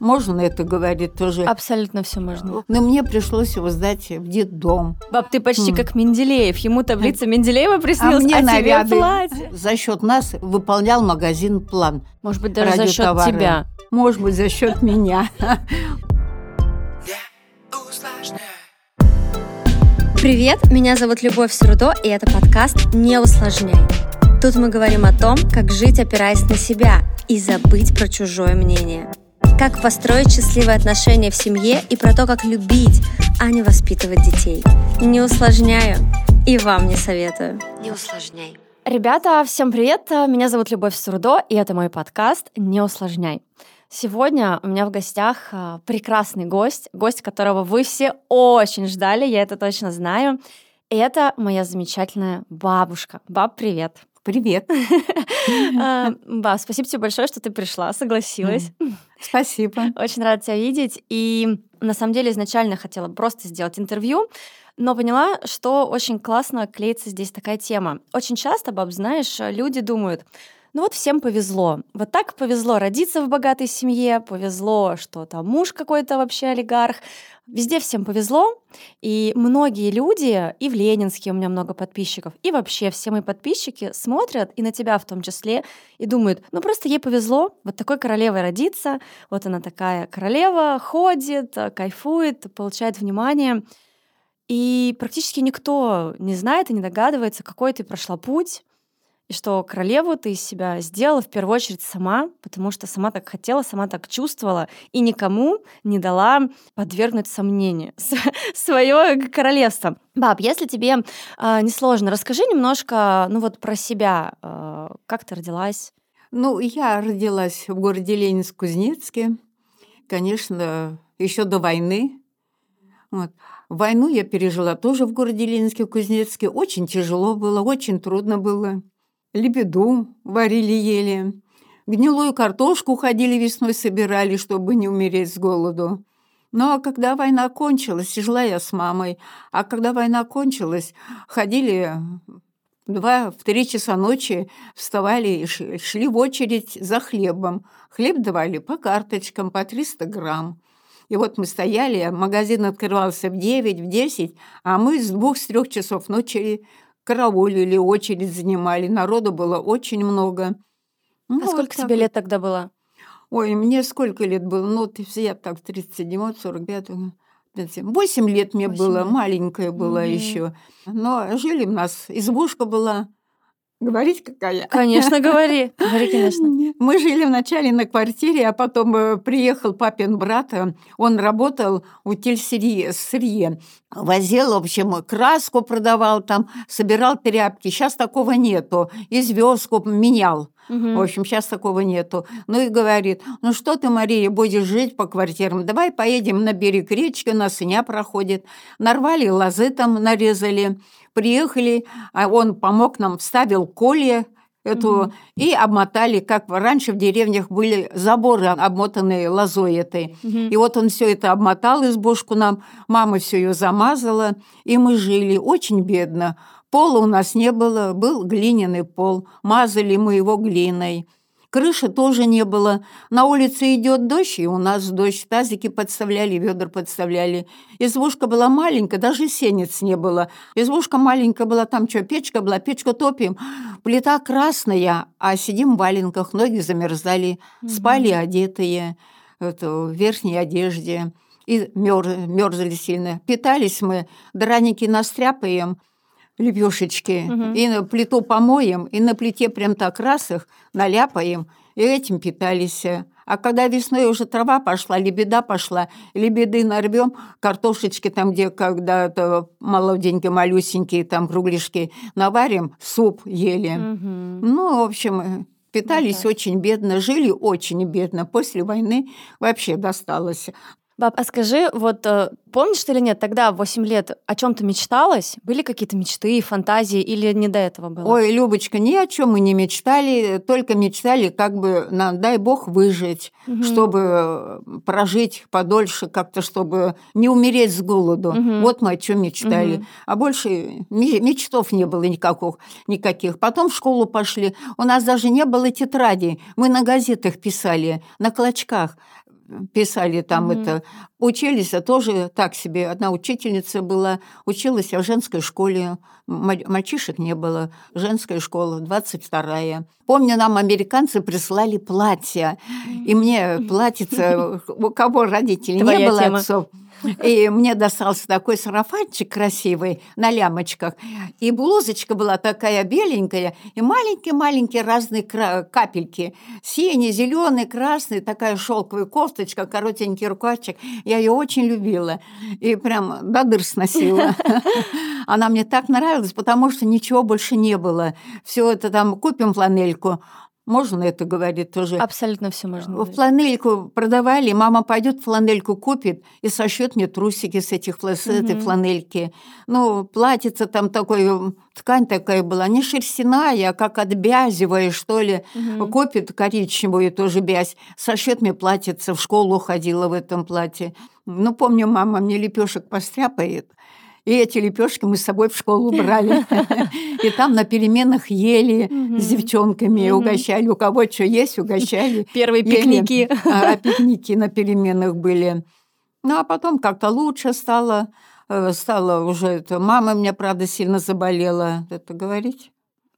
Можно это говорить тоже? Абсолютно все можно. Но мне пришлось его сдать в детдом. Баб, ты почти М. как Менделеев. Ему таблица Менделеева А приснилась, мне а, тебе платье. за счет нас выполнял магазин «План». Может быть, даже за счет тебя. Может быть, за счет меня. Привет, меня зовут Любовь Сурдо, и это подкаст «Не усложняй». Тут мы говорим о том, как жить, опираясь на себя, и забыть про чужое мнение. Как построить счастливые отношения в семье и про то, как любить, а не воспитывать детей. Не усложняю и вам не советую. Не усложняй. Ребята, всем привет! Меня зовут Любовь Сурдо, и это мой подкаст «Не усложняй». Сегодня у меня в гостях а, прекрасный гость, гость, которого вы все очень ждали, я это точно знаю. И это моя замечательная бабушка. Баб, привет! Привет. А, Баб, спасибо тебе большое, что ты пришла, согласилась. Спасибо. Очень рада тебя видеть. И на самом деле изначально хотела просто сделать интервью, но поняла, что очень классно клеится здесь такая тема. Очень часто, баб, знаешь, люди думают, ну вот всем повезло. Вот так повезло родиться в богатой семье, повезло, что там муж какой-то вообще олигарх. Везде всем повезло. И многие люди, и в Ленинске у меня много подписчиков, и вообще все мои подписчики смотрят, и на тебя в том числе, и думают, ну просто ей повезло вот такой королевой родиться, вот она такая королева, ходит, кайфует, получает внимание. И практически никто не знает и не догадывается, какой ты прошла путь, и что королеву ты из себя сделала в первую очередь сама, потому что сама так хотела, сама так чувствовала, и никому не дала подвергнуть сомнению свое королевство. Баб, если тебе э, не сложно, расскажи немножко, ну вот про себя, э, как ты родилась. Ну, я родилась в городе Ленинск-Кузнецке, конечно, еще до войны. Вот. Войну я пережила тоже в городе Ленинске-Кузнецке. Очень тяжело было, очень трудно было. Лебеду варили ели. Гнилую картошку ходили весной собирали, чтобы не умереть с голоду. Ну, а когда война кончилась, жила я с мамой. А когда война кончилась, ходили два, в три часа ночи, вставали и шли в очередь за хлебом. Хлеб давали по карточкам, по 300 грамм. И вот мы стояли, магазин открывался в 9, в 10, а мы с двух, с трех часов ночи караулили, очередь занимали. Народу было очень много. Ну, а вот сколько так тебе лет тогда было? Ой, мне сколько лет было? Ну, ты я так, 37, 45, 57. 8 лет мне Восемь было, лет. маленькая была Мгм. еще. Но жили у нас, избушка была. Говорить какая? Конечно, говори. Говори, конечно. Мы жили вначале на квартире, а потом э, приехал папин брат. э, Он работал у тельсырье, сырье. Возил, в общем, краску продавал там, собирал тряпки. Сейчас такого нету. И звездку менял. Мгм. В общем, сейчас такого нету. Ну и говорит, ну что ты, Мария, будешь жить по квартирам? Давай поедем на берег речки, у нас сыня проходит. Нарвали лозы там, нарезали. Приехали, а он помог нам, вставил колья эту Мгм. и обмотали, как раньше в деревнях были заборы, обмотанные лозой этой. Мгм. И вот он все это обмотал избушку нам, мама все ее замазала, и мы жили очень бедно. Пола у нас не было, был глиняный пол, мазали мы его глиной. Крыши тоже не было. На улице идет дождь, и у нас дождь. Тазики подставляли, ведра подставляли. Избушка была маленькая, даже сенец не было. Избушка маленькая была, там что, печка была, печку топим. Плита красная, а сидим в валенках, ноги замерзали. Спали одетые это, в верхней одежде. И мёр- мерзли сильно. Питались мы, драники настряпаем, лепешечки, Мгм. и на плиту помоем, и на плите прям так раз их наляпаем, и этим питались. А когда весной уже трава пошла, лебеда пошла, лебеды нарвем, картошечки там, где когда-то молоденькие, малюсенькие, там кругляшки, наварим, суп ели. Мгм. Ну, в общем, э, питались так. очень бедно, жили очень бедно. После войны вообще досталось. Баб, а скажи, вот э, помнишь ты или нет, тогда в 8 лет о чем то мечталось? Были какие-то мечты, фантазии или не до этого было? Ой, Любочка, ни о чем мы не мечтали, только мечтали, как бы, нам, дай бог, выжить, Мгм. чтобы э, прожить подольше, как-то, чтобы не умереть с голоду. Мгм. Вот мы о чем мечтали. Мгм. А больше ме- мечтов не было никаких, никаких. Потом в школу пошли. У нас даже не было тетрадей. Мы на газетах писали, на клочках. Писали там Мгм. это. Учились, а тоже так себе. Одна учительница была, училась я в женской школе. Ма- Мальчишек не было. Женская школа, 22-я. Помню, нам американцы прислали платья. И мне платьице, у кого родителей не было тема. отцов. И мне достался такой сарафанчик красивый на лямочках. И блузочка была такая беленькая, и маленькие-маленькие разные капельки. Синий, зеленый, красный, такая шелковая кофточка, коротенький рукавчик. Я ее очень любила. И прям до дыр сносила. Она мне так нравилась, потому что ничего больше не было. Все это там, купим фланельку. Можно это говорить тоже? Абсолютно все можно. В говорить. фланельку продавали, мама пойдет фланельку купит и сошьет мне трусики с этих с этой Мгм. фланельки. Ну, платьице там такой, ткань такая была, не шерстяная, а как от бязевая, что ли. Мгм. Купит коричневую тоже бязь, сошьет мне платьице, в школу ходила в этом платье. Ну, помню, мама мне лепешек постряпает, и эти лепешки мы с собой в школу брали. И там на переменах ели с девчонками, угощали. У кого что есть, угощали. Первые пикники. А, пикники на переменах были. Ну, а потом как-то лучше стало. э, Стало уже это... Мама у меня, правда, сильно заболела. Это говорить?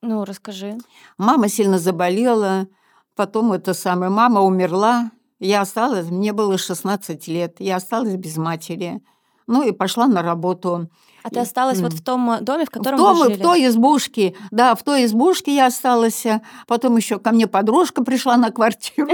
Ну, расскажи. Мама сильно заболела. Потом это самое... Мама умерла. Я осталась... Мне было 16 лет. Я осталась без матери. Ну, и пошла на работу. А ты осталась вот М. в том э, доме, в котором в, том, вы жили? в той избушке, да, в той избушке я осталась. Потом еще ко мне подружка пришла на квартиру,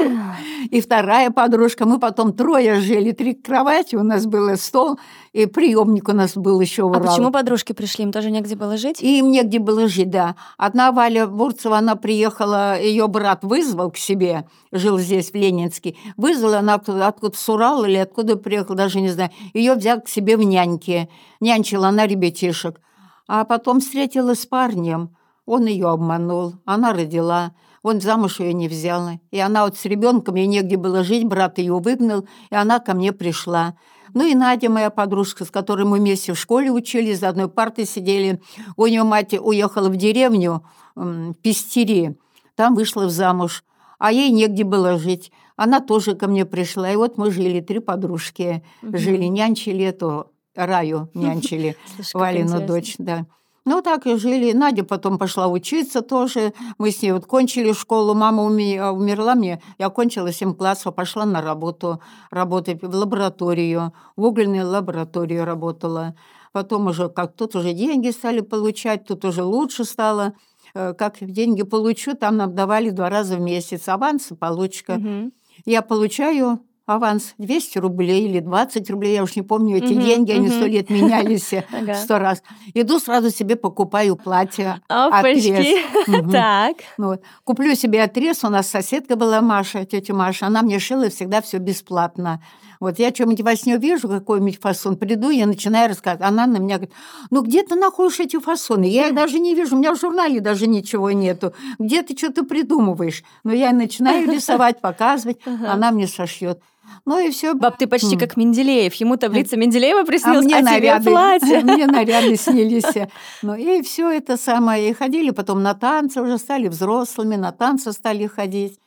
и вторая подружка. Мы потом трое жили, три кровати, у нас был стол, и приемник у нас был еще А Урал. почему подружки пришли? Им тоже негде было жить? И им негде было жить, да. Одна Валя Бурцева, она приехала, ее брат вызвал к себе, жил здесь, в Ленинске. Вызвала, она откуда, откуда с Урала или откуда приехала, даже не знаю. Ее взял к себе в няньки. Нянчила она ребятишек. А потом встретилась с парнем. Он ее обманул, она родила. Он замуж ее не взял. И она вот с ребенком, ей негде было жить, брат ее выгнал, и она ко мне пришла. Ну и Надя, моя подружка, с которой мы вместе в школе учились, за одной партой сидели. У нее мать уехала в деревню, м, Пестери, там вышла в замуж, а ей негде было жить. Она тоже ко мне пришла, и вот мы жили, три подружки, Мгм. жили, нянчили эту Раю, нянчили, Валину дочь, да. Ну, так и жили. Надя потом пошла учиться тоже. Мы с ней вот кончили школу. Мама уме- умерла мне. Я кончила 7 классов, пошла на работу. Работать в лабораторию. В угольной лаборатории работала. Потом уже как тут уже деньги стали получать, тут уже лучше стало. Э, Как деньги получу, там нам давали два раза в месяц аванс и получка. Мгм. Я получаю аванс 200 рублей или 20 рублей, я уж не помню эти Мгм, деньги, они мгм. сто лет менялись сто раз. Иду сразу себе покупаю платье, Опачки. отрез. Так. Ну. Куплю себе отрез, у нас соседка была Маша, тетя Маша, она мне шила всегда все бесплатно. Вот я что-нибудь во сне вижу, какой-нибудь фасон, приду, я начинаю рассказывать. Она на меня говорит, ну где ты находишь эти фасоны? Я их даже не вижу, у меня в журнале даже ничего нету. Где ты что-то придумываешь? Ну я начинаю рисовать, показывать, она мне сошьет. Ну и все. Баб, ты почти как Менделеев. Ему таблица Менделеева А приснилась, мне а, тебе наряды, платье. мне наряды снились. Ну и все это самое. И ходили потом на танцы, уже стали взрослыми, на танцы стали ходить.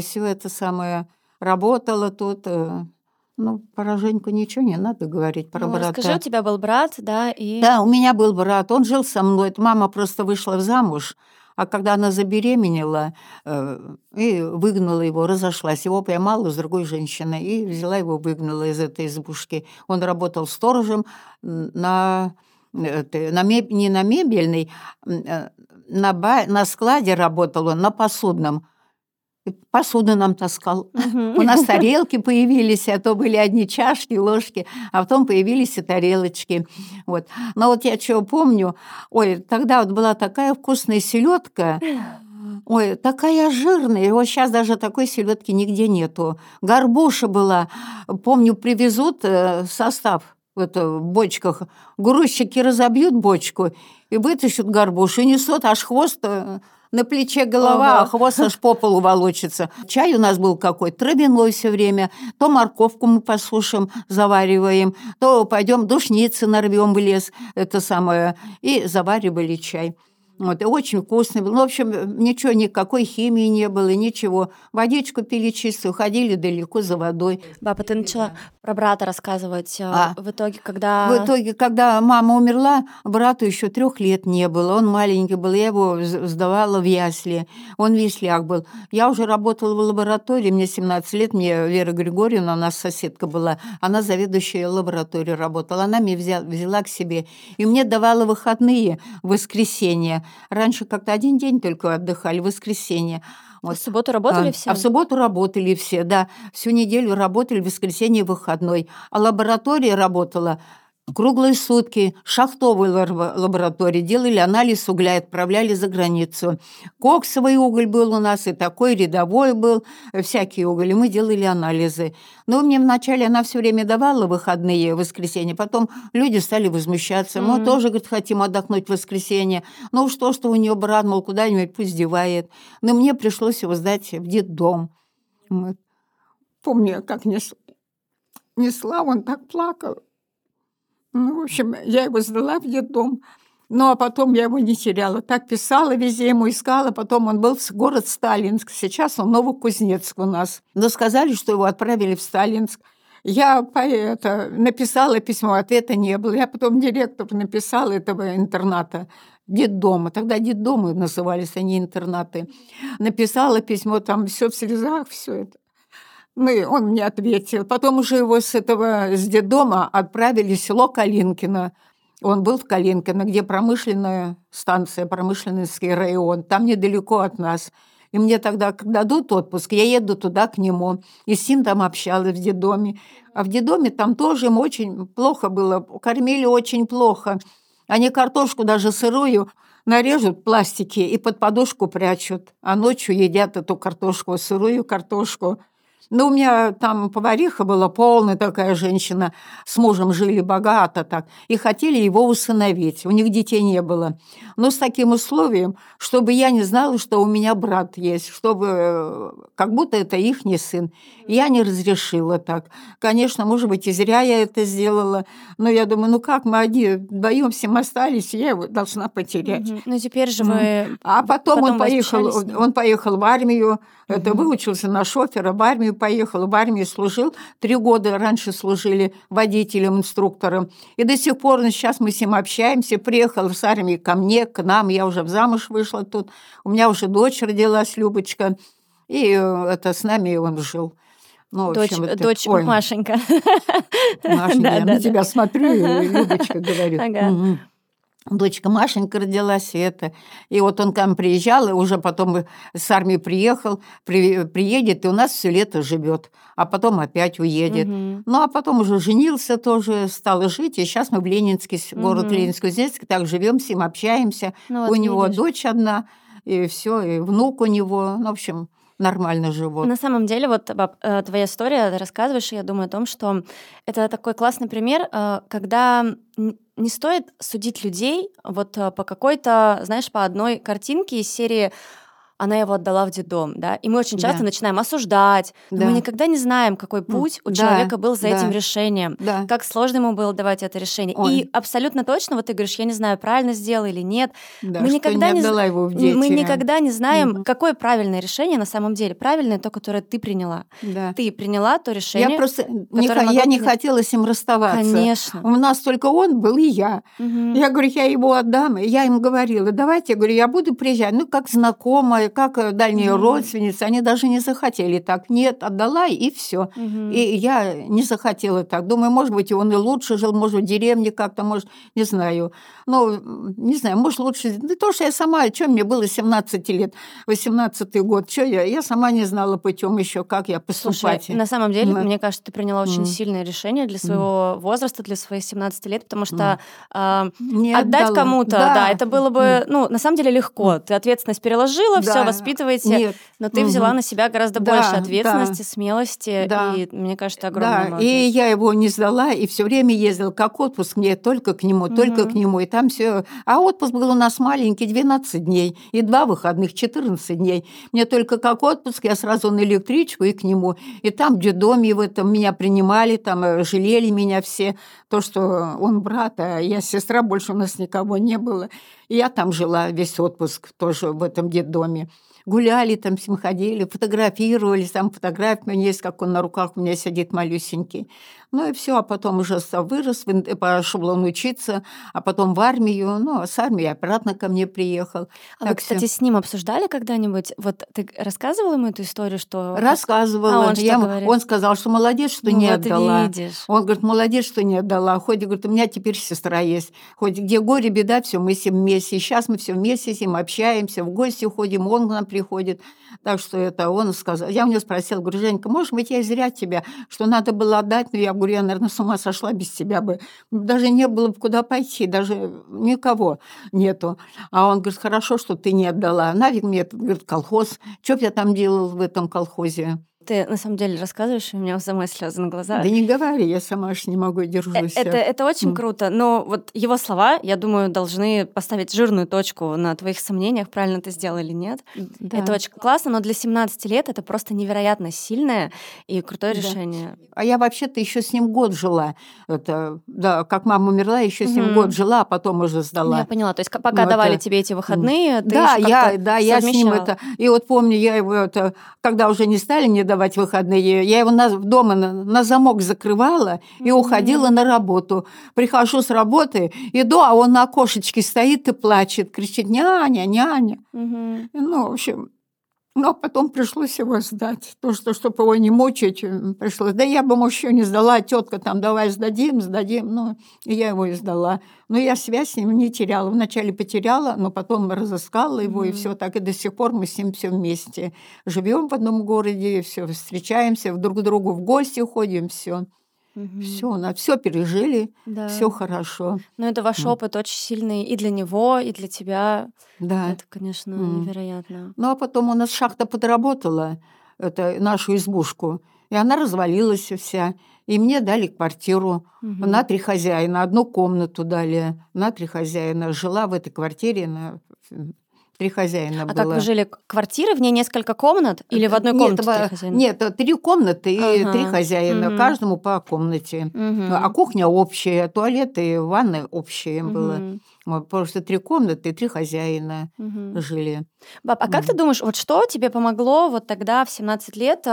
Все это самое. Работала тут. э, Ну, про Женьку ничего не надо говорить, про Ну, брата. расскажи, у тебя был брат, да, и... Да, у меня был брат, он жил со мной. Мама просто вышла замуж, а когда она забеременела э, и выгнала его, разошлась, его поймала с другой женщиной и взяла его, выгнала из этой избушки. Он работал сторожем на, на меб- не на мебельной, э, на, ба- на складе работал он, на посудном. Посуду нам таскал. У нас тарелки появились, а то были одни чашки, ложки, а потом появились и тарелочки. Вот. Но вот я чего помню, ой, тогда вот была такая вкусная селедка, ой, такая жирная, вот сейчас даже такой селедки нигде нету. Горбуша была, помню, привезут э, состав в это, в бочках, грузчики разобьют бочку и вытащат горбушу, и несут, аж хвост э, на плече голова, Ага. а хвост аж по полу волочится. Чай у нас был какой? Травяной все время. То морковку мы посушим, завариваем, то пойдем душницы нарвем в лес, это самое, и заваривали чай. Вот, и очень вкусный был. Ну, в общем, ничего, никакой химии не было, ничего. Водичку пили чистую, ходили далеко за водой. Папа, ты начала про брата рассказывать. э, А. В итоге, когда... В итоге, когда мама умерла, брату еще трех лет не было. Он маленький был, я его сдавала в ясли. Он весляк был. Я уже работала в лаборатории, мне 17 лет, мне Вера Григорьевна, у нас соседка была, она заведующая лабораторией работала. Она меня взяла, взяла к себе. И мне давала выходные в воскресенье. Раньше как-то один день только отдыхали, в воскресенье. В субботу работали а, все? А в субботу работали все, да. Всю неделю работали, в воскресенье выходной. А лаборатория работала круглые сутки. Шахтовой лар- лаборатории делали анализ угля, и отправляли за границу. Коксовый уголь был у нас, и такой рядовой был, всякие уголь, и мы делали анализы. Но мне вначале она все время давала выходные воскресенье, потом люди стали возмущаться. Мы Мгм. тоже, говорит, хотим отдохнуть в воскресенье. Ну что, что у нее брат, мол, куда-нибудь пусть девает. Но мне пришлось его сдать в детдом. Помню, как нес... несла, он так плакал. Ну, в общем, я его сдала в детдом. Ну, а потом я его не теряла. Так писала, везде ему искала. Потом он был в город Сталинск. Сейчас он Новокузнецк у нас. Но сказали, что его отправили в Сталинск. Я по это, написала письмо, ответа не было. Я потом директору написала этого интерната, детдома. Тогда детдомы назывались, а не интернаты. Написала письмо, там все в слезах, все это. Ну, и он мне ответил. Потом уже его с этого, с детдома отправили в село Калинкино. Он был в Калинкино, где промышленная станция, промышленный район. Там недалеко от нас. И мне тогда, когда дадут отпуск, я еду туда к нему. И с ним там общалась в детдоме. А в детдоме там тоже им очень плохо было. Кормили очень плохо. Они картошку даже сырую нарежут в пластике и под подушку прячут. А ночью едят эту картошку, сырую картошку. Ну, у меня там повариха была полная такая женщина, с мужем жили богато так, и хотели его усыновить. У них детей не было. Но с таким условием, чтобы я не знала, что у меня брат есть, чтобы э, как будто это их не сын. Я не разрешила так. Конечно, может быть, и зря я это сделала, но я думаю, ну как мы одни вдвоем всем остались, я его должна потерять. Ну, теперь же вы... А потом, он Потом поехал, с ним? он поехал в армию, это выучился на шофера, в армию поехал, в армии служил, три года раньше служили водителем, инструктором. И до сих пор, ну, сейчас мы с ним общаемся, приехал с армии ко мне, к нам, я уже в замуж вышла тут, у меня уже дочь родилась, Любочка, и э, это с нами он жил. Ну, Дочь, общем, это- дочь ой, Машенька. Машенька, Да, я да, на да. тебя смотрю, и Любочка говорит. Ага. «Мгм». Дочка Машенька родилась, и это. И вот он к нам приезжал, и уже потом с армии приехал, при- приедет, и у нас все лето живет, а потом опять уедет. Мгм. Ну, а потом уже женился тоже, стал жить, и сейчас мы в Ленинске, с- город. Ленинск-Кузнецк, так живем с ним, общаемся. Ну, вот у него видишь. дочь одна, и все, и внук у него, ну, в общем, нормально живут. На самом деле, вот баб, э, твоя история, рассказываешь, и я думаю о том, что это такой классный пример, э, когда не стоит судить людей вот э, по какой-то, знаешь, по одной картинке из серии она его отдала в детдом, да, и мы очень часто Да. начинаем осуждать, но Да. мы никогда не знаем, какой путь у да, человека был за да. этим решением, Да. как сложно ему было давать это решение. Ой. И абсолютно точно, вот ты говоришь, я не знаю, правильно сделал или нет, Да, мы никогда не не з- отдала его в дети. мы никогда не знаем, Мгм. какое правильное решение на самом деле. Правильное то, которое ты приняла. Да. Ты приняла то решение. Я просто не, которое х- я не хотела с ним расставаться. Конечно. У нас только он был и я. Мгм. Я говорю, я его отдам. И я им говорила, давайте, я говорю, я буду приезжать. Ну, как знакомая, как э, дальние Мгм. родственницы. Они даже не захотели так. Нет, отдала, и все. Мгм. И я не захотела так. Думаю, может быть, он и лучше жил, может, в деревне как-то, может, не знаю. Ну, не знаю, может, лучше... Да то, что я сама, что мне было 17 лет, 18 год, что я? Я сама не знала путем еще, как я Слушай, поступать. на самом деле, Да. мне кажется, ты приняла очень Мгм. сильное решение для своего возраста, для своих 17 лет, потому что Мгм. а, Не отдать кому-то, да. это было бы, ну, на самом деле легко. Ты ответственность переложила, Да, все воспитываете, Нет. но ты взяла на себя гораздо Да, больше да. ответственности, смелости, Да. и мне кажется, огромная Да, молодец. и я его не сдала, и все время ездил как отпуск, мне только к нему, только Мгм. к нему, и там все. А отпуск был у нас маленький, 12 дней, и два выходных, 14 дней. Мне только как отпуск, я сразу на электричку и к нему. И там в детдоме в этом меня принимали, там э, жалели меня все, то, что он брат, а я сестра, больше у нас никого не было. И я там жила весь отпуск тоже в этом детдоме. Гуляли там с ходили, фотографировались, там фотография у меня есть, как он на руках у меня сидит малюсенький. Ну и все, а потом уже с- вырос, пошел он учиться, а потом в армию, ну, а с армии обратно ко мне приехал. А вы, Так всё. кстати, с ним обсуждали когда-нибудь? Вот ты рассказывала ему эту историю, что... Рассказывала. А он что Я говорит? он сказал, что молодец, что не Вот отдала. видишь. Он говорит, молодец, что не отдала. Хоть, говорит, у меня теперь сестра есть. Хоть где горе, беда, все мы все вместе. И сейчас мы все вместе с ним общаемся, в гости ходим, он к нам приходит. Так что это он сказал. Я у него спросила, говорю, Женька, может быть, я зря тебя, что надо было отдать, но я говорю, я, наверное, с ума сошла без тебя бы. Даже не было бы куда пойти, даже никого нету. А он говорит, хорошо, что ты не отдала. Нафиг мне этот, говорит, колхоз. Что б я там делал в этом колхозе? Ты на самом деле рассказываешь, и у меня самые слезы на глазах. Да не говори, я сама аж не могу, Э, держусь. Это, это очень М. круто, но вот его слова, я думаю, должны поставить жирную точку на твоих сомнениях, правильно ты сделал или нет. Да. Это очень классно, но для 17 лет это просто невероятно сильное и крутое Да. решение. А я вообще-то еще с ним год жила. Это, да, как мама умерла, еще с ним Мгм. год жила, а потом уже Ну, сдала. я поняла. То есть, пока Ну, давали это- тебе эти выходные, ты да, я, да, я с ним это. И вот помню, я его это, когда уже не стали мне давать выходные, я его на, дома на, на замок закрывала и Мгм. уходила на работу. Прихожу с работы, иду, а он на окошечке стоит и плачет, кричит няня, няня. Мгм. Ну, в общем, но потом пришлось его сдать. То, что, чтобы его не мучить, пришлось. Да я бы ему еще не сдала, тетка там, давай сдадим, сдадим. Ну, и я его и сдала. Но я связь с ним не теряла. Вначале потеряла, но потом разыскала его, и Мгм. все так. И до сих пор мы с ним все вместе. Живем в одном городе, все встречаемся, друг к другу в гости ходим, все. Мгм. Все, на все пережили, Да. все хорошо. Но это ваш опыт очень сильный и для него, и для тебя. Да. Это, конечно, М. невероятно. Ну, а потом у нас шахта подработала, это, нашу избушку, и она развалилась вся. И мне дали квартиру Мгм. на три хозяина, одну комнату дали на три хозяина. Жила в этой квартире на три хозяина А было. как вы жили? Квартиры, в ней несколько комнат? Или в одной Нет, комнате во- три хозяина? Нет, э, три комнаты и Ага. три хозяина, Мгм. каждому по комнате. Мгм. А кухня общая, туалет и ванна общие было. Мгм. Вот, Просто три комнаты и три хозяина Мгм. жили. Баб, а как Мгм. ты думаешь, вот что тебе помогло вот тогда в 17 лет?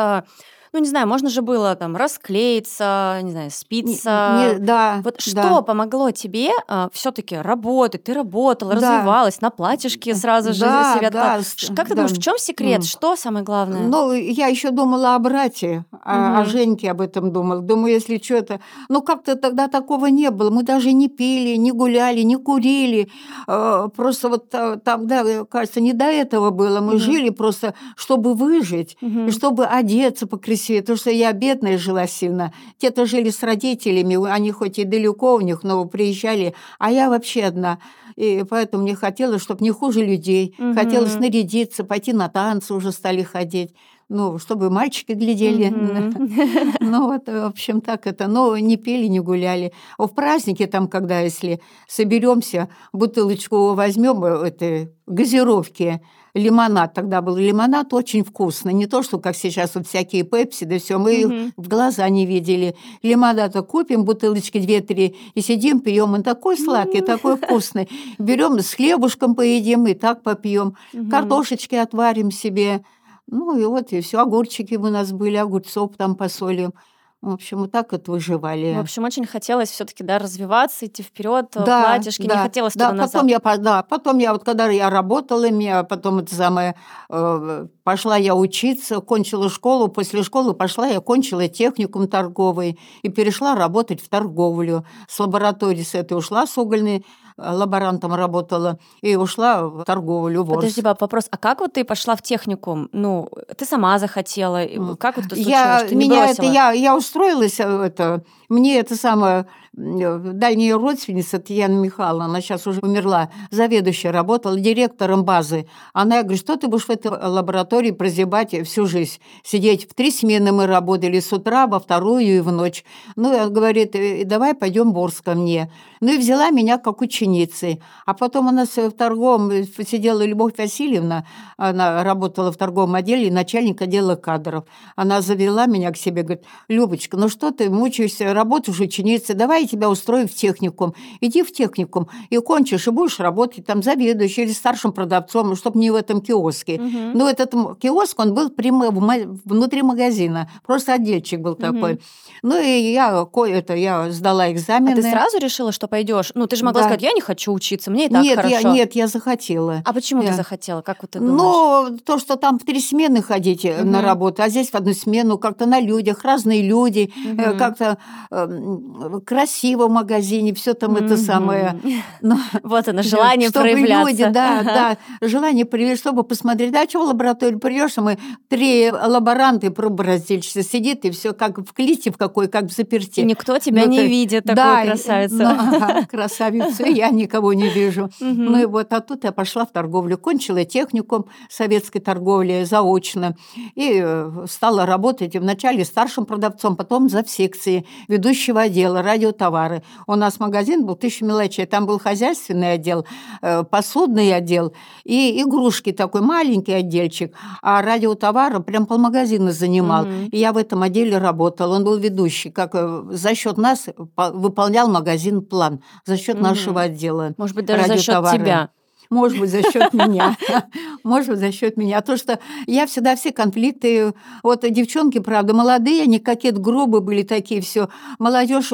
А, Ну, не знаю, можно же было там расклеиться, не знаю, Не- спиться. не- да, Вот да. что помогло тебе все-таки работать? Ты работала, Да. развивалась, на платьишке сразу же Да, себя да, Как ты да. думаешь, в чем секрет? М. Что самое главное? Ну, я еще думала о брате, о, о Мгм. Женьке об этом думала. Думаю, если что-то... Ну, как-то тогда такого не было. Мы даже не пили, не гуляли, не курили. Э, Просто вот э, тогда, э, кажется, не до этого было. Мы Мгм. жили просто, чтобы выжить. Мгм. И чтобы одеться покрасивее, потому что я бедная жила сильно. Те-то жили с родителями, они хоть и далеко у них, но приезжали, а я вообще одна. И поэтому мне хотелось, чтобы не хуже людей. Хотелось Мгм. нарядиться, пойти на танцы уже стали ходить. Ну, чтобы мальчики глядели. Ну, вот, в общем, так это. Но не пели, не гуляли. А в празднике там, когда, если соберемся, бутылочку возьмем этой газировки, лимонад тогда был. Лимонад очень вкусный. Не то, что как сейчас вот всякие пепси, да все, мы их в глаза не видели. Лимонада купим, бутылочки две-три, и сидим, пьем. Он такой сладкий, такой вкусный. Берем с хлебушком поедим, и так попьем. Картошечки отварим себе. Ну и вот, и все. Огурчики у нас были, огурцов там посолим. В общем, вот так вот выживали. В общем, очень хотелось все-таки да, развиваться, идти вперед, Да, платьишки, не да, хотелось да, туда потом назад. я, да, потом я вот когда я работала, меня потом это самое э, пошла я учиться, кончила школу, после школы пошла я кончила техникум торговый и перешла работать в торговлю. С лаборатории с этой ушла, с угольной э, лаборантом работала и ушла в торговлю. в. Подожди, баб, вопрос. А как вот ты пошла в техникум? Ну, ты сама захотела? Как вот это случилось? я, Ты меня это, бросила? я, я устроилась, э, это, мне это самое, дальняя родственница Татьяна Михайловна, она сейчас уже умерла, заведующая, работала директором базы. Она говорит, что ты будешь в этой лаборатории прозябать всю жизнь? Сидеть в три смены мы работали, с утра, во вторую и в ночь. Ну, говорит, давай пойдем Борс ко мне. Ну и взяла меня как ученицы. А потом у нас в торговом сидела Любовь Васильевна, она работала в торговом отделе, начальник отдела кадров. Она завела меня к себе, говорит, Любочка, ну что ты мучаешься, работаешь ученицей, давай я тебя устроим в техникум. Иди в техникум и кончишь, и будешь работать там заведующим или старшим продавцом, ну, чтобы не в этом киоске. Угу. Ну, этот киоск, он был прямо внутри магазина, просто отдельчик был угу. такой. Ну, и я, это, я сдала экзамены. А ты сразу решила, что пойдешь? Ну, ты же могла да. сказать, я не хочу учиться, мне и так нет, хорошо. Я, нет, я захотела. А почему я... ты захотела? Как вот ты думаешь? Ну, то, что там в три смены ходить угу. на работу, а здесь в одну смену как-то на людях, разные люди, угу. как-то красиво в магазине, все там угу. это самое. Но, вот оно, желание чтобы проявляться. люди, да, ага. да, желание проявить, чтобы посмотреть, да, что в лабораторию придешь, а мы три лаборанты, пробораздельщица сидит, и все как в клите в какой, как в заперти. И никто тебя ну, не видит, такую да, красавицу. Ну, ага, красавицу, я никого не вижу. Ну и вот, а тут я пошла в торговлю, кончила техникум советской торговли заочно и э, стала работать вначале старшим продавцом, потом за секции ведущего отдела радиотовары. У нас магазин был тысяча мелочей, там был хозяйственный отдел, э, посудный отдел и игрушки такой маленький отдельчик, а радиотовары прям полмагазина занимал. Mm-hmm. И я в этом отделе работала, он был ведущий, как э, за счет нас выполнял магазин план, за счет mm-hmm. нашего отдела. Может быть, даже за счет тебя может быть, за счет меня, может быть, за счет меня. То, что я всегда все конфликты, вот девчонки, правда, молодые, они какие-то грубые были такие, все. Молодежь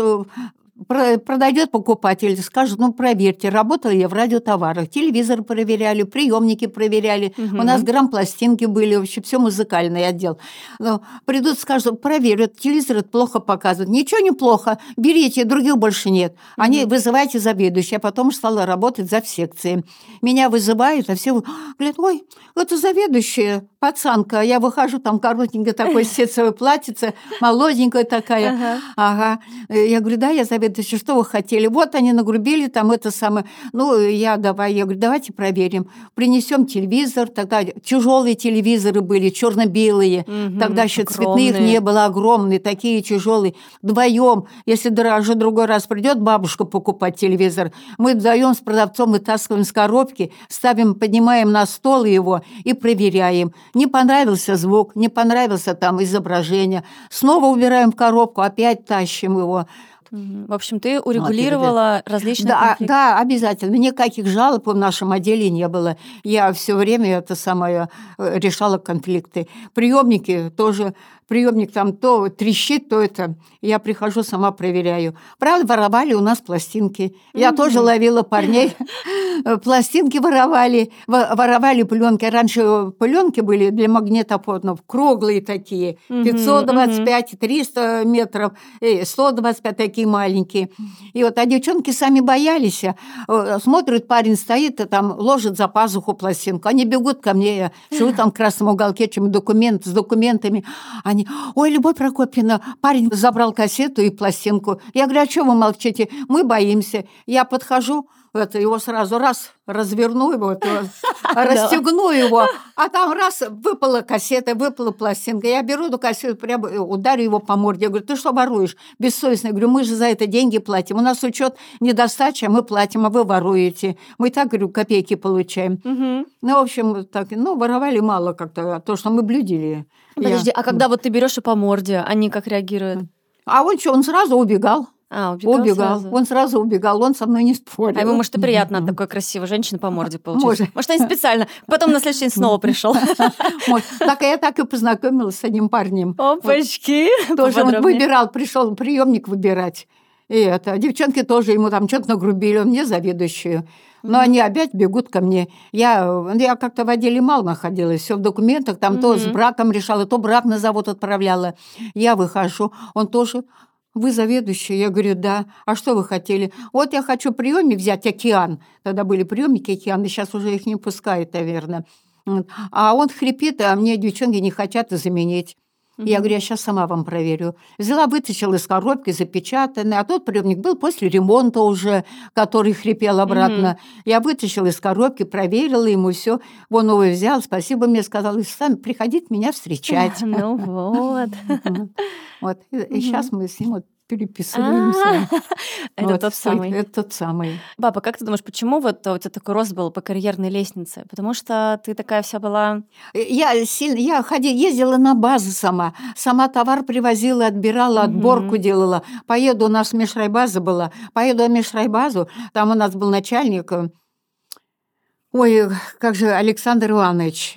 продает покупатель, скажет, ну проверьте, работала я в радиотоварах, телевизор проверяли, приемники проверяли, угу. у нас грамм-пластинки были, вообще все музыкальный отдел. Ну, придут, скажут, проверят, телевизор плохо показывает. Ничего не плохо, берите, других больше нет. Они угу. вызывайте заведующие, а потом стала работать за секции. Меня вызывают, а все говорят, ой, это заведующая, пацанка. Я выхожу, там коротенькая такое сетцевое платьице, молоденькая такая. Ага. ага. Я говорю, да, я заведующая, что вы хотели? Вот они нагрубили там это самое. Ну, я давай, я говорю, давайте проверим. Принесем телевизор, тогда тяжелые телевизоры были, черно-белые. Угу, тогда еще огромные. цветных не было, огромные, такие тяжелые. Вдвоем, если даже другой раз придет бабушка покупать телевизор, мы вдвоем с продавцом вытаскиваем с коробки, ставим, поднимаем на стол его и проверяем. Не понравился звук, не понравился там изображение. Снова убираем в коробку, опять тащим его. В общем, ты урегулировала вот, различные да, конфликты. Да, обязательно. Никаких жалоб в нашем отделе не было. Я все время это самое э, решала конфликты. Приемники тоже приемник там то трещит, то это. Я прихожу, сама проверяю. Правда, воровали у нас пластинки. Я тоже ловила парней. Пластинки воровали, воровали пленки. Раньше пленки были для магнитофонов, круглые такие, 525, 300 метров, 125 э, такие маленькие. И вот, а девчонки сами боялись. Э, смотрят, парень стоит, и там ложит за пазуху пластинку. Они бегут ко мне, я живу там в красном уголке, чем документ, с документами. Они они, ой, Любовь Прокопьевна, парень забрал кассету и пластинку. Я говорю, а что вы молчите? Мы боимся. Я подхожу, это его сразу раз разверну его, расстегну его, а там раз выпала кассета, выпала пластинка. Я беру эту кассету, прямо ударю его по морде. Я говорю, ты что воруешь? Бессовестно. Я говорю, мы же за это деньги платим. У нас учет недостачи, а мы платим, а вы воруете. Мы так, говорю, копейки получаем. Ну, в общем, так, ну, воровали мало как-то, то, что мы блюдили. Подожди, а когда вот ты берешь и по морде, они как реагируют? А он что, он сразу убегал. А, убегал, убегал. Сразу. Он сразу убегал, он со мной не спорил. А ему, может, и приятно от такой красивой женщины по морде получить. Может, может они специально. Потом на следующий день снова пришел. Так я так и познакомилась с одним парнем. Опачки! Тоже он выбирал, пришел приемник выбирать. И это, девчонки тоже ему там что-то нагрубили, он мне заведующую. Но они опять бегут ко мне. Я, я как-то в отделе мало находилась, все в документах, там mm-hmm. то с браком решала, то брак на завод отправляла. Я выхожу, он тоже вы заведующий? Я говорю, да. А что вы хотели? Вот я хочу приемник взять «Океан». Тогда были приемники «Океан», и сейчас уже их не пускают, наверное. А он хрипит, а мне девчонки не хотят заменить. Я говорю, я сейчас сама вам проверю. Взяла, вытащила из коробки, запечатанный, а тот приемник был после ремонта уже, который хрипел обратно. Я вытащила из коробки, проверила ему все. Вон его взял, спасибо мне сказал, и сами приходите меня встречать. Ну вот. Вот. И сейчас мы с ним вот переписываемся. Это Вот, тот самый. Это тот самый. Баба, как ты думаешь, почему вот у тебя такой рост был по карьерной лестнице? Потому что ты такая вся была... Я сильно, я ходила, ездила на базы сама, сама товар привозила, отбирала, отборку делала. Поеду, у нас межрайбаза была, поеду на межрайбазу, там у нас был начальник, э, Ой, как же Александр Иванович,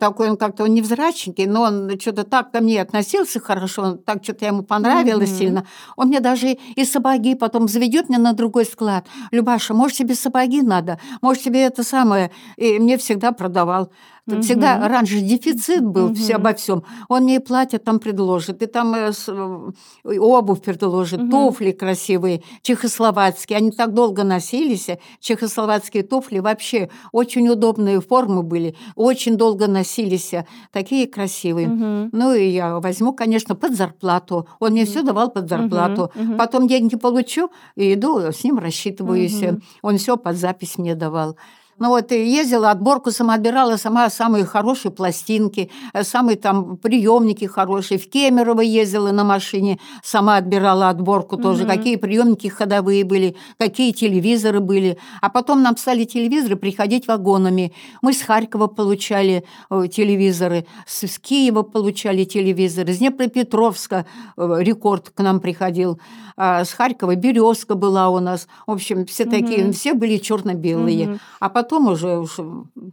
такой он как-то он невзрачненький, но он что-то так ко мне относился хорошо, он так что-то ему понравилось Мгм. сильно. Он мне даже и сапоги потом заведет меня на другой склад. Любаша, может, тебе сапоги надо? Может, тебе это самое? И мне всегда продавал. Тут Всегда раньше дефицит был все Мгм. обо всем. Он мне и платье там предложит, и там э, э, и обувь предложит, Мгм. туфли красивые, чехословацкие. Они так долго носились. э, Чехословацкие туфли вообще очень удобные формы были, очень долго носились, такие красивые. Мгм. Ну и я возьму, конечно, под зарплату. Он мне все давал под зарплату. Мгм. Потом деньги получу и иду, с ним рассчитываюсь. Мгм. Он все под запись мне давал. Ну вот, и ездила, отборку сама отбирала, сама самые хорошие пластинки, э, самые там приемники хорошие. В Кемерово ездила на машине, сама отбирала отборку тоже, Мгм. какие приемники ходовые были, какие телевизоры были. А потом нам стали телевизоры приходить вагонами. Мы с Харькова получали э, телевизоры, с, Киева получали телевизоры, из Днепропетровска э, рекорд к нам приходил, а с Харькова березка была у нас. В общем, все такие, Мгм. все были черно-белые. Мгм. А потом уже, уж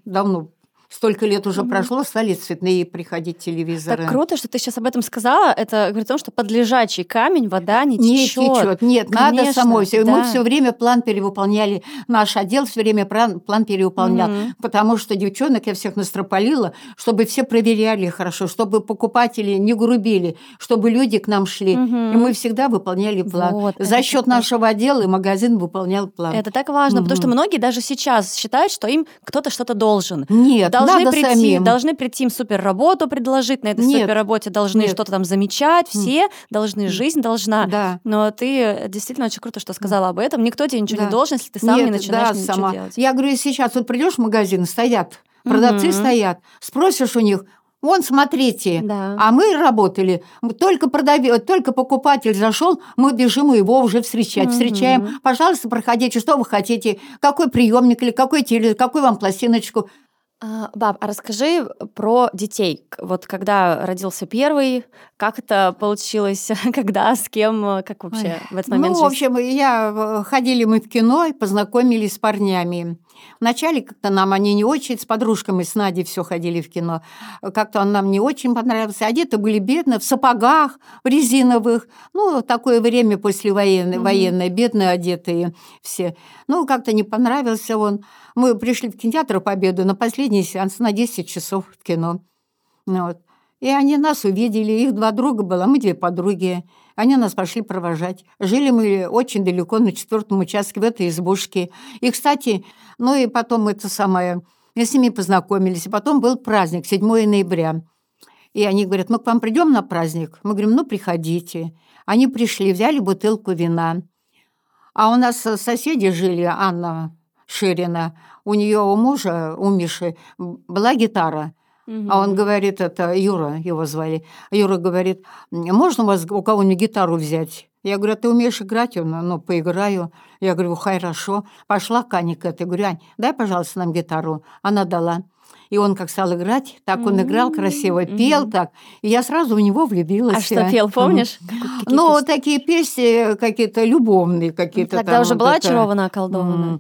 давно, столько лет уже Мгм. прошло, стали цветные приходить телевизоры. Так круто, что ты сейчас об этом сказала. Это говорит о том, что под лежачий камень вода не Не течет. течет, нет, надо Конечно, самой. всё. И Мы да. все время план перевыполняли. Наш отдел все время план, план перевыполнял. Мгм. Потому что девчонок я всех настропалила, чтобы все проверяли хорошо, чтобы покупатели не грубили, чтобы люди к нам шли. Мгм. И мы всегда выполняли план. Вот, За счет нашего отдела и магазин выполнял план. Это так важно, потому что многие даже сейчас считают, что им кто-то что-то должен. Нет, должны надо прийти, самим. должны прийти им супер работу предложить, на этой Нет. супер работе должны что-то там замечать, все должны, жизнь должна. Да. Но ты э, действительно очень круто, что сказала об этом. Никто тебе ничего Да. не должен, если ты сам Нет, не начинаешь да, ничего сама. делать. Я говорю, сейчас вот придешь в магазин, стоят, продавцы Мгм. стоят, спросишь у них, вон, смотрите, Да. а мы работали, только продавец, только покупатель зашел, мы бежим его уже встречать, Мгм. встречаем, пожалуйста, проходите, что вы хотите, какой приемник или какой телевизор, какой вам пластиночку. А, Баб, а расскажи про детей. Вот когда родился первый, как это получилось, когда, с кем, как вообще в этот момент Ну, в жизни? общем, я э, ходили мы в кино и познакомились с парнями. Вначале как-то нам они не очень, с подружками, с Надей все ходили в кино. Как-то он нам не очень понравился. Одеты были бедно, в сапогах, в резиновых. Ну, такое время послевоенное, Мгм. военное, бедные одетые все. Ну, как-то не понравился он. Мы пришли в кинотеатр «Победу» на последний сеанс на 10 часов в кино. Вот. И они нас увидели, их два друга было, мы две подруги. Они нас пошли провожать. Жили мы очень далеко, на четвертом участке, в этой избушке. И, кстати, ну и потом это самое, мы с ними познакомились. И потом был праздник, 7 ноября. И они говорят, мы к вам придем на праздник? Мы говорим, ну, приходите. Они пришли, взяли бутылку вина. А у нас соседи жили, Анна Ширина. У нее у мужа, у Миши, была гитара. А он говорит, это Юра, его звали. Юра говорит, «М, можно у вас у кого-нибудь гитару взять? Я говорю, а ты умеешь играть? Он, ну, поиграю. Я говорю, хорошо. Пошла к Ане к этой. Говорю, Ань, дай, пожалуйста, нам гитару. Она дала. И он как стал играть, так он играл красиво, М, пел так. И я сразу в него влюбилась. А что пел, помнишь? Ну, песни? такие песни какие-то любовные какие-то. Тогда уже была очарована, околдована?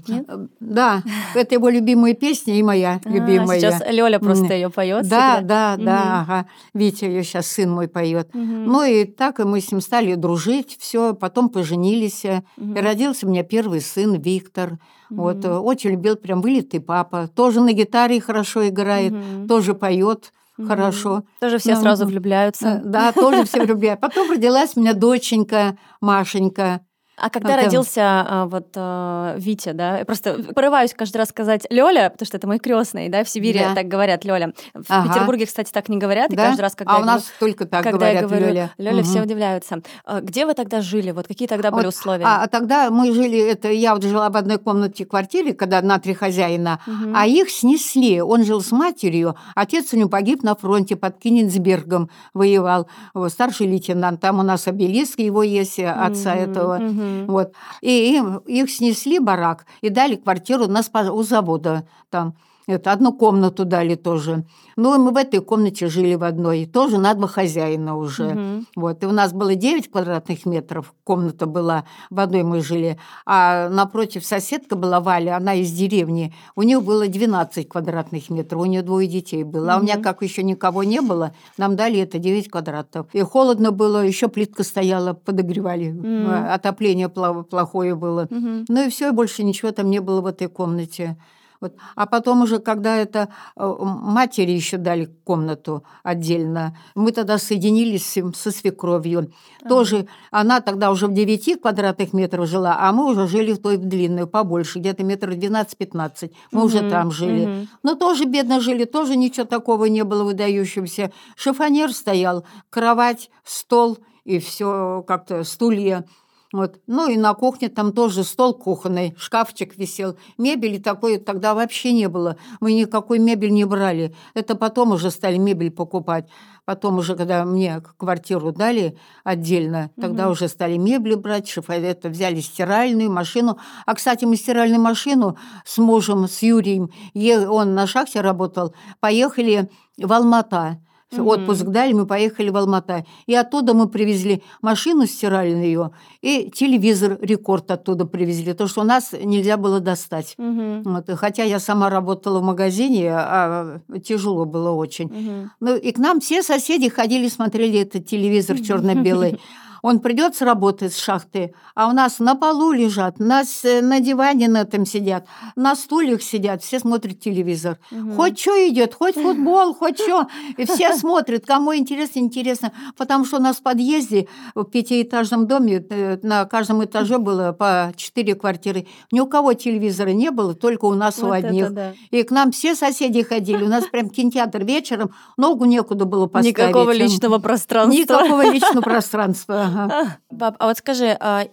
Да, это его любимая песня и моя А, любимая. Сейчас Лёля просто ее поет. Да, да, да, ага. Витя ее сейчас сын мой поет. Ну и так мы с ним стали дружить, все, потом поженились. И родился у меня первый сын Виктор. Вот Мгм. э, очень любил, прям вылитый папа. Тоже на гитаре хорошо играет, Мгм. тоже поет Мгм. хорошо. Тоже все Ну, сразу влюбляются. Э, Да, тоже все любят. Потом родилась у меня доченька Машенька. А когда Это- родился а, вот а, Витя, да, я просто порываюсь каждый раз сказать Лёля, потому что это мой крестный, да, в Сибири Да. так говорят Лёля. В Ага. Петербурге, кстати, так не говорят, и Да? каждый раз, когда а я у нас только так когда я говорят, говорю Лёля. Лёля, все Мгм. удивляются. А Где вы тогда жили? Вот какие тогда были Вот, условия? А, а тогда мы жили, это я вот жила в одной комнате квартире, когда на три хозяина, Мгм. а их снесли. Он жил с матерью, отец у него погиб на фронте под Кенигсбергом, воевал, Вот, старший лейтенант. Там у нас обелиск его есть, э, отца Мгм, этого. Мгм. Вот. И им, их снесли барак и дали квартиру на спа- у завода там. Это, одну комнату дали тоже. Ну, и мы в этой комнате жили в одной, тоже на два хозяина уже. Мгм. Вот, и у нас было 9 квадратных метров, комната была, в одной мы жили, а напротив соседка была Валя, она из деревни, у нее было 12 квадратных метров, у нее двое детей было, а у меня, как еще никого не было, нам дали это 9 квадратов. И холодно было, еще плитка стояла, подогревали, э, отопление плохое было. Мгм. Ну и все, больше ничего там не было в этой комнате. Вот. А потом уже, когда это э, матери еще дали комнату отдельно, мы тогда соединились со свекровью. Тоже она тогда уже в 9 квадратных метров жила, а мы уже жили в той длинной, побольше, где-то метров 12-15. Мы уже там жили. Но тоже бедно жили, тоже ничего такого не было выдающегося. Шифонер стоял, кровать, стол и все как-то стулья. Вот. Ну и на кухне там тоже стол кухонный, шкафчик висел. Мебели такой тогда вообще не было. Мы никакой мебель не брали. Это потом уже стали мебель покупать. Потом уже, когда мне квартиру дали отдельно, тогда Мгм. уже стали мебли брать, шиф- это взяли стиральную машину. А, кстати, мы стиральную машину с мужем, с Юрием, он на шахте работал, поехали в Алмата. Мгм. Отпуск дали, мы поехали в Алмата. И оттуда мы привезли машину стиральную и телевизор рекорд оттуда привезли, то, что у нас нельзя было достать. Мгм. Вот, хотя я сама работала в магазине, а тяжело было очень. Мгм. Ну и к нам все соседи ходили, смотрели этот телевизор черно-белый. Он придет с работы, с шахты, а у нас на полу лежат, на, с- на диване на этом сидят, на стульях сидят, все смотрят телевизор. Мгм. Хоть что идет, хоть футбол, хоть что. И все смотрят, кому интересно, интересно. Потому что у нас в подъезде, в пятиэтажном доме, э, на каждом этаже было по четыре квартиры. Ни у кого телевизора не было, только у нас у Вот это одних. да. И к нам все соседи ходили. У нас прям кинотеатр вечером, ногу некуда было поставить. Никакого личного пространства. Никакого личного пространства. Ага. Баб, а вот скажи, а,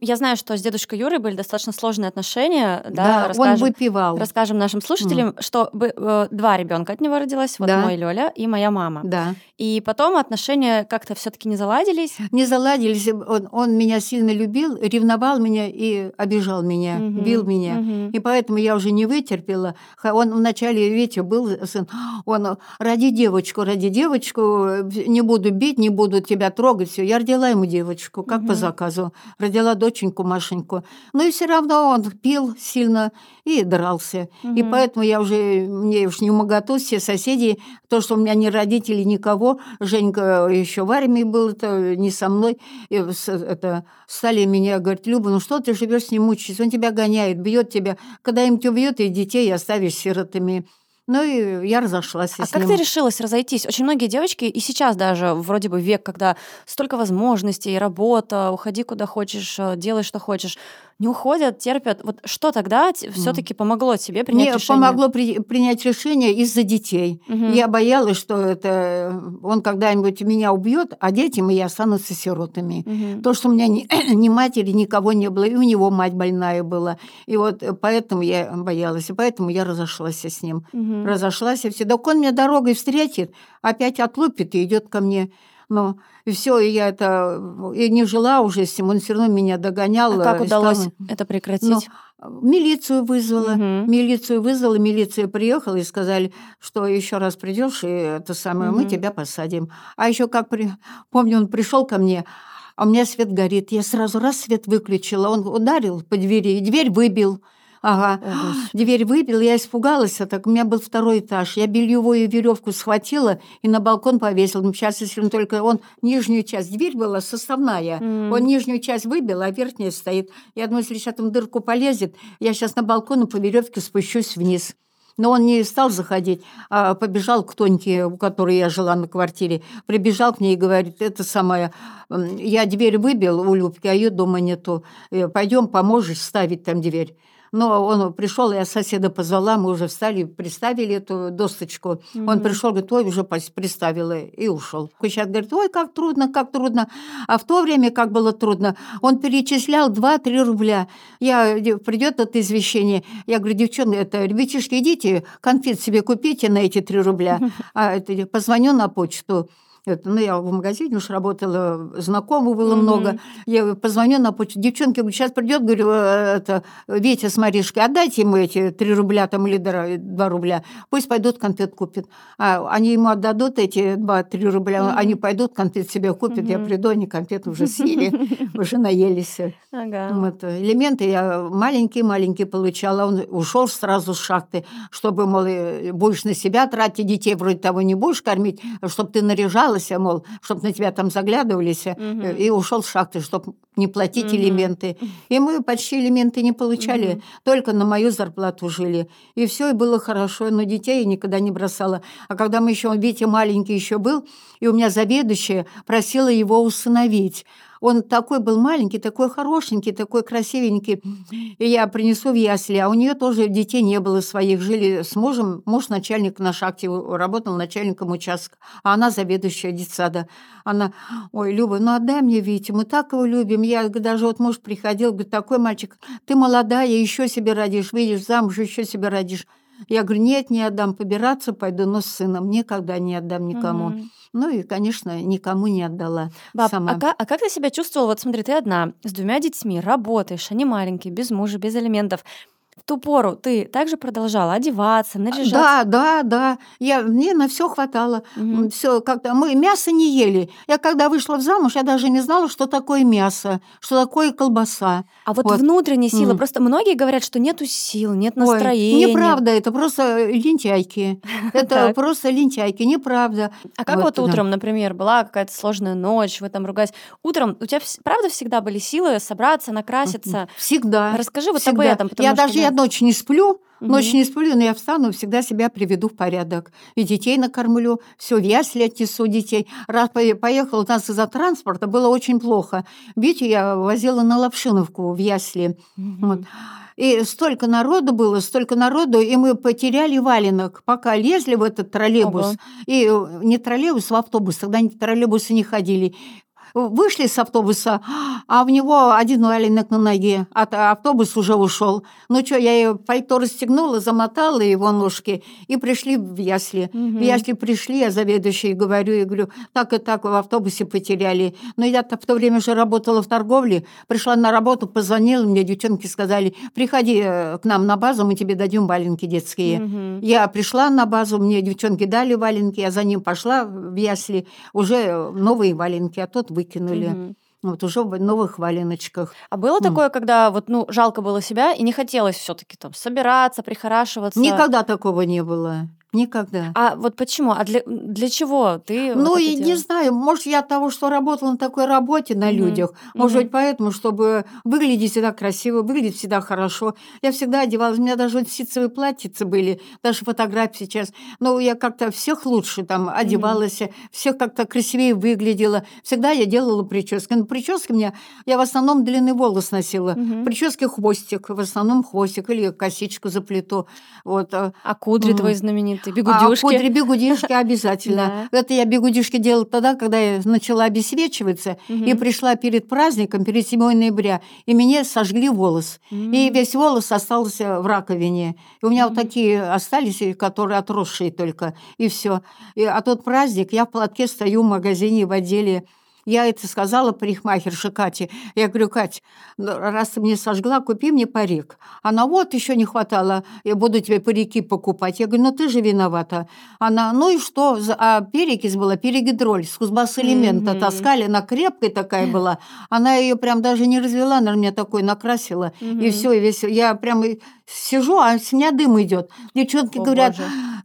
я знаю, что с дедушкой Юрой были достаточно сложные отношения, да, Да, он выпивал. расскажем нашим слушателям, что бы- э, два ребенка от него родилось, вот Да. мой Лёля и моя мама. Да. И потом отношения как-то все таки не заладились. Не заладились. Он, он меня сильно любил, ревновал меня и обижал меня, Мгм, бил меня. мгм. И поэтому я уже не вытерпела. Он вначале, Витя был сын, он ради девочку, ради девочку, э, не буду бить, не буду тебя трогать. Все. Я родила ему девочку, как по Мгм. заказу. Родила доченьку Машеньку. Но и все равно он пил сильно и дрался. И Мгм. поэтому я уже, мне уж не моготу, все соседи, то, что у меня ни родителей, никого. Женька еще в армии был, это не со мной. И это, стали меня говорить, Люба, ну что ты живешь с ним мучаешься? Он тебя гоняет, бьет тебя. Когда им тебя убьет, и детей оставишь сиротами. Ну и я разошлась А с как ним. ты решилась разойтись? Очень многие девочки, и сейчас даже вроде бы век, когда столько возможностей, работа, уходи куда хочешь, э, делай что хочешь, не уходят, терпят. Вот что тогда все-таки помогло тебе принять Мне решение? помогло при- принять решение из-за детей. Мгм. Я боялась, что это он когда-нибудь меня убьет, а дети мои останутся сиротами. Мгм. То, что у меня ни, ни матери, никого не было, и у него мать больная была. И вот э, поэтому я боялась, и поэтому я разошлась с ним. Мгм. Разошлась и все. Так он меня дорогой встретит, опять отлупит и идет ко мне. Ну, и все, и я это и не жила уже с ним, он все равно меня догонял. А как э, удалось стал- это Ну, прекратить? милицию вызвала. Мгм. Милицию вызвала, милиция приехала и сказали, что еще раз придешь, и это самое, мы Мгм. тебя посадим. А еще как при... помню, он пришел ко мне, а у меня свет горит. Я сразу раз свет выключила. Он ударил по двери, и дверь выбил. Ага. О. Дверь выбил, я испугалась, а так у меня был второй этаж. Я бельевую веревку схватила и на балкон повесила. Ну, сейчас, если он только он нижнюю часть, дверь была составная, М. он нижнюю часть выбил, а верхняя стоит. Я думаю, если сейчас там дырку полезет, я сейчас на балкон и по веревке спущусь вниз. Но он не стал заходить, а побежал к Тоньке, у которой я жила на квартире. Прибежал к ней и говорит, это самое, я дверь выбил у Любки, а ее дома нету. Э, Пойдем, поможешь ставить там дверь. Но он пришел, я соседа позвала, мы уже встали, приставили эту досточку. Mm-hmm. Он пришел, говорит, ой, уже приставила, и ушел. Сейчас говорит, ой, как трудно, как трудно. А в то время как было трудно, он перечислял 2-3 рубля. Я, придет это извещение, я говорю, девчонки, это, ребятишки, идите, конфет себе купите на эти 3 рубля. А это, позвоню на почту. Это, ну, я в магазине уж работала, знакомых было mm-hmm. много. Я позвоню на почту. Девчонки, говорю, сейчас придет, говорю, э, это, Ветя с Маришкой, отдайте ему эти 3 рубля там или 2 рубля. Пусть пойдут конфет купят. А они ему отдадут эти 2-3 рубля, mm-hmm. они пойдут конфет себе купят. Mm-hmm. Я приду, они конфеты уже съели, уже наелись. Вот. Элементы я маленькие-маленькие получала. Он ушел сразу с шахты, чтобы, мол, будешь на себя тратить детей, вроде того не будешь кормить, чтобы ты наряжала боялась, мол, чтобы на тебя там заглядывались, угу. и ушел с шахты, чтобы не платить угу. элементы. И мы почти элементы не получали, угу. только на мою зарплату жили. И все, и было хорошо, но детей я никогда не бросала. А когда мы еще, Витя маленький еще был, и у меня заведующая просила его усыновить. Он такой был маленький, такой хорошенький, такой красивенький. И я принесу в ясли. А у нее тоже детей не было своих. Жили с мужем. Муж начальник на шахте, работал начальником участка. А она заведующая детсада. Она, ой, Люба, ну отдай мне Витю, мы так его любим. Я даже вот муж приходил, говорит, такой мальчик, ты молодая, еще себе родишь, видишь, замуж еще себе родишь. Я говорю, нет, не отдам, побираться пойду, но с сыном никогда не отдам никому. Угу. Ну и, конечно, никому не отдала Баб, сама. А, как, а как ты себя чувствовала? Вот смотри, ты одна, с двумя детьми, работаешь, они маленькие, без мужа, без элементов ту пору ты также продолжала одеваться, наряжаться? Да, да, да. Я, мне на все хватало. Угу. Все, когда мы мясо не ели. Я когда вышла в замуж, я даже не знала, что такое мясо, что такое колбаса. А вот, вот. внутренние силы. Mm. Просто многие говорят, что нету сил, нет настроения. Ой, неправда, это просто лентяйки. Это просто лентяйки, неправда. А как вот утром, например, была какая-то сложная ночь, вы там ругались. Утром у тебя правда всегда были силы собраться, накраситься? Всегда. Расскажи вот об этом. Я даже я ночь не сплю, Ночь не сплю, но я встану, всегда себя приведу в порядок. И детей накормлю, все в ясли отнесу детей. Раз поехал у нас из-за транспорта, было очень плохо. Витю я возила на Лапшиновку в ясли. Вот. И столько народу было, столько народу, и мы потеряли валенок, пока лезли в этот троллейбус. Ого. И э, не троллейбус, в автобус, тогда троллейбусы не ходили вышли с автобуса, а в него один валенок на ноге, а автобус уже ушел. Ну что, я ее пальто расстегнула, замотала его ножки, и пришли в ясли. Угу. В ясли пришли, я заведующей говорю, и говорю, так и так в автобусе потеряли. Но я-то в то время же работала в торговле, пришла на работу, позвонила, мне девчонки сказали, приходи э, к нам на базу, мы тебе дадим валенки детские. Угу. Я пришла на базу, мне девчонки дали валенки, я за ним пошла в ясли, уже новые валенки, а тот вы выкинули. Угу. Вот уже в новых валеночках. А было mm. такое, когда вот ну жалко было себя и не хотелось все-таки там собираться, прихорашиваться? Никогда такого не было. Никогда. А вот почему? А для, для чего ты? Ну, вот и не знаю, может, я от того, что работала на такой работе на mm-hmm. людях, может mm-hmm. быть, поэтому, чтобы выглядеть всегда красиво, выглядеть всегда хорошо. Я всегда одевалась, у меня даже вот ситцевые платьицы были, даже фотографии сейчас. Но я как-то всех лучше там одевалась, mm-hmm. всех как-то красивее выглядела. Всегда я делала прически. Но прически у меня, я в основном длинный волос носила. Mm-hmm. Прически хвостик, в основном хвостик или косичку заплету. Вот. А, а кудри mm-hmm. твои знаменитые? Ты бигудюшки. А пудре бигудишки обязательно. Это я бигудишки делала тогда, когда я начала обесвечиваться и пришла перед праздником, перед 7 ноября, и мне сожгли волос. И весь волос остался в раковине. И у меня вот такие остались, которые отросшие только, и все. А тот праздник, я в платке стою в магазине в отделе я это сказала парикмахерше Кате. Я говорю, Кать, ну, раз ты мне сожгла, купи мне парик. Она, вот, еще не хватало, я буду тебе парики покупать. Я говорю, ну ты же виновата. Она, ну и что? А перекись была, перегидроль, с элемента mm-hmm. таскали, она крепкая такая была. Она ее прям даже не развела, она меня такой накрасила. Mm-hmm. И все, и весь, я прям сижу, а с меня дым идет. Девчонки О, говорят, И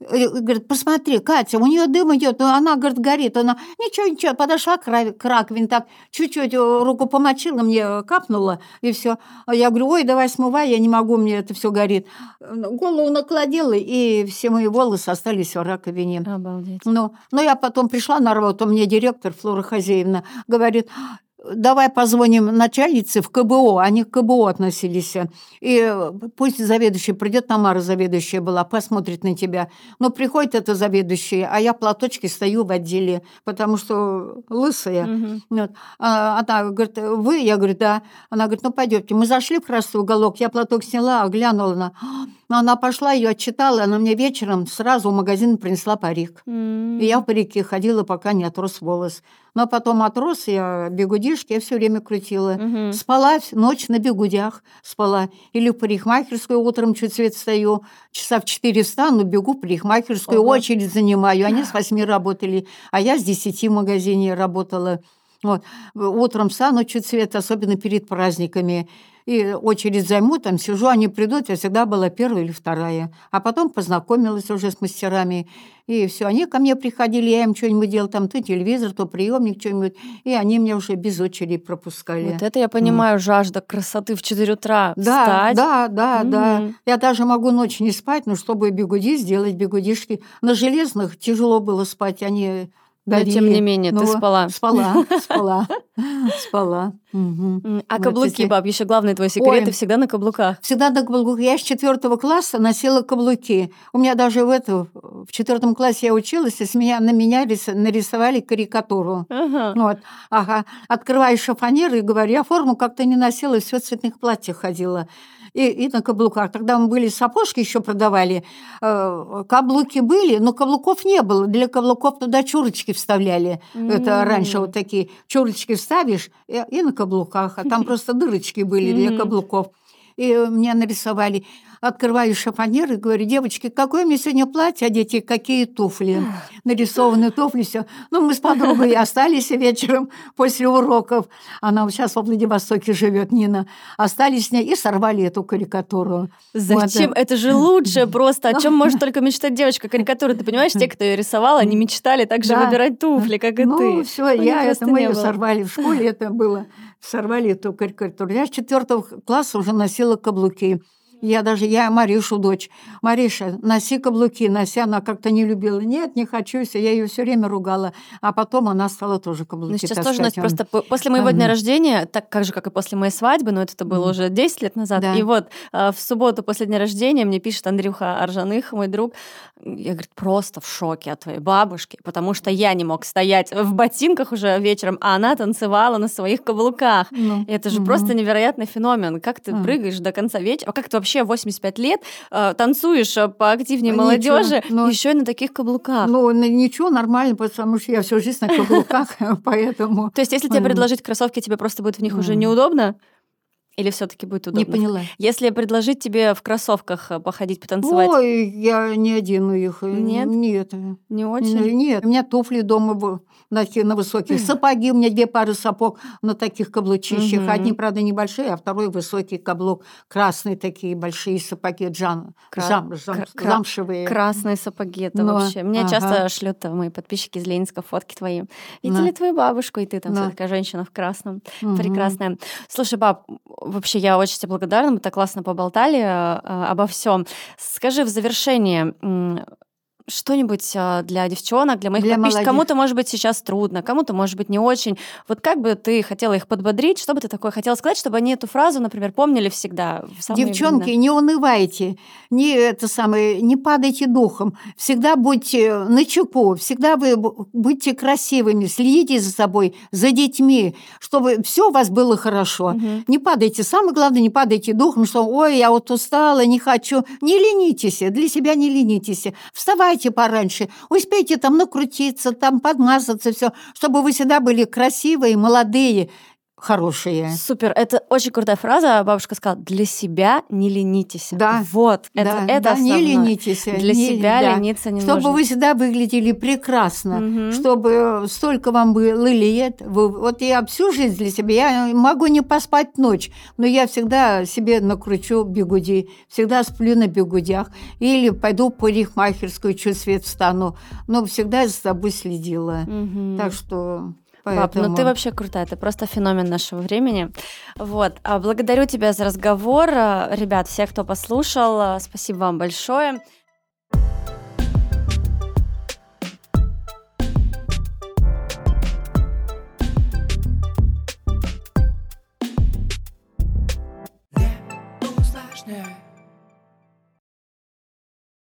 Говорит, посмотри, Катя, у нее дым идет, она, говорит, горит. Она, ничего, ничего, подошла к, рав- к раковине, так чуть-чуть э, руку помочила, мне капнула, и все. Я говорю, ой, давай смывай, я не могу, мне это все горит. Голову накладила, и все мои волосы остались в раковине. Обалдеть. Ну, ну, я потом пришла на работу, мне директор Флора Хозяевна говорит, давай позвоним начальнице в КБО, они к КБО относились, и пусть заведующий придет, Тамара заведующая была, посмотрит на тебя. Но приходит эта заведующая, а я в платочке стою в отделе, потому что лысая. Мгм. Вот. А Она говорит, вы? Я говорю, да. Она говорит, ну пойдемте. Мы зашли в красный уголок, я платок сняла, оглянула. Она, она пошла, ее отчитала, она мне вечером сразу в магазин принесла парик. М. И я в парике ходила, пока не отрос волос. Но потом отрос, я бегудишки, я все время крутила. Мгм. Спала ночь на бегудях, спала. Или в парикмахерскую утром чуть свет встаю, часа в четыре встану, бегу в парикмахерскую, Ого. очередь занимаю. Они с восьми работали, а я с десяти в магазине работала. Вот. Утром встану чуть свет, особенно перед праздниками. И очередь займу, там сижу, они придут, я всегда была первая или вторая. А потом познакомилась уже с мастерами. И все, они ко мне приходили, я им что-нибудь делал, там то телевизор, то приемник, что-нибудь. И они меня уже без очереди пропускали. Вот это я понимаю, жажда красоты в 4 утра Да, встать. да, да, да. Мгм. Я даже могу ночь не спать, но чтобы бегуди сделать, бегудишки. На железных тяжело было спать, они Но давили. тем не менее, ты Ну, спала. Спала, спала, спала. А Вот каблуки, баб, еще главный твой секрет, Ой. ты всегда на каблуках. Всегда на каблуках. Я с четвертого класса носила каблуки. У меня даже в это, в четвертом классе я училась, и с меня, на меня рис- нарисовали карикатуру. Ага. Вот, ага. Открываю шифонер и говорю, я форму как-то не носила, все в цветных платьях ходила. И, и на каблуках. Тогда мы были сапожки еще продавали. Э, Каблуки были, но каблуков не было. Для каблуков туда чурочки вставляли. Это М. раньше вот такие чурочки вставишь и, и на каблуках. А там просто дырочки были для каблуков. И мне нарисовали. Открываю шифонер и говорю, девочки, какое мне сегодня платье одеть и какие туфли. Нарисованы туфли, все. Ну, мы с подругой остались вечером после уроков. Она сейчас во Владивостоке живет, Нина. Остались с ней и сорвали эту карикатуру. Зачем? Вот, Это же лучше просто. О чем может только мечтать девочка карикатуры? Ты понимаешь, те, кто ее рисовал, они мечтали так же Да. выбирать туфли, как и ну, ты. все, У них я это мы ее было. сорвали в школе, это было. Сорвали эту карикатуру. Я с четвертого класса уже носила каблуки. Я даже, я Маришу дочь. Мариша, носи каблуки, носи. Она как-то не любила. Нет, не хочу. Я ее все время ругала. А потом она стала тоже каблуки Ну, сейчас таскать. тоже носит. Просто по- после моего дня рождения, так как же, как и после моей свадьбы, но это было уже 10 лет назад. Да. И вот а, в субботу после дня рождения мне пишет Андрюха Аржаных, мой друг. Я, говорит, просто в шоке от твоей бабушки, потому что я не мог стоять в ботинках уже вечером, а она танцевала на своих каблуках. Ну, Это же мгм. просто невероятный феномен. Как ты А. прыгаешь до конца вечера? А как ты вообще в 85 лет э, танцуешь э, поактивнее Ничего, молодежи, ну, еще и на таких каблуках? Ну, ничего, нормально, потому что я всю жизнь на каблуках, поэтому... То есть, если тебе предложить кроссовки, тебе просто будет в них уже неудобно? Или все-таки будет удобно? Не поняла. Если предложить тебе в кроссовках э, походить, потанцевать, Ой, я не одену их. Нет? Нет. не очень? Нет, у меня туфли дома на, на высоких. Сапоги, у меня две пары сапог на таких каблучищах. Мгм. Одни, правда, небольшие, а второй высокий каблук. Красные такие большие сапоги, джан, Кра- зам- зам- кра- замшевые. Красные сапоги, это Ну, вообще. Мне ага. часто шлют э, мои подписчики из Ленинска фотки твои. Видели Да. твою бабушку, и ты там вся Да. такая женщина в красном. Мгм. Прекрасная. Слушай, баб, вообще я очень тебе благодарна, мы так классно поболтали э, обо всем. Скажи в завершение что-нибудь э, для девчонок, для моих Для подписчиков. Кому-то, может быть, сейчас трудно, кому-то, может быть, не очень. Вот как бы ты хотела их подбодрить, что бы ты такое хотела сказать, чтобы они эту фразу, например, помнили всегда? Девчонки, времена? не унывайте, не это самое, не падайте духом. Всегда будьте на чеку, всегда вы бу- будьте красивыми, следите за собой, за детьми, чтобы все у вас было хорошо. Мгм. Не падайте. Самое главное, не падайте духом, что ой, я вот устала, не хочу. Не ленитесь, для себя не ленитесь. Вставайте пораньше, успейте там накрутиться, там подмазаться, все, чтобы вы всегда были красивые, молодые. Хорошие. Супер, это очень крутая фраза. Бабушка сказала: для себя не ленитесь. Да. Вот, это, да, это да, не основное. ленитесь. Для не- себя да. лениться не Чтобы нужно. вы всегда выглядели прекрасно, Мгм. чтобы столько вам было лет. Вы- вот я всю жизнь для себя, я могу не поспать ночь, но я всегда себе накручу бегуди, всегда сплю на бегудях. Или пойду в парикмахерскую, чуть свет встану. Но всегда за собой следила. Мгм. Так что... Пап, ну ты поэтому- вообще крутая, ты просто феномен нашего времени. Вот, а, благодарю тебя за разговор. Ребят, всех, кто послушал, спасибо вам большое.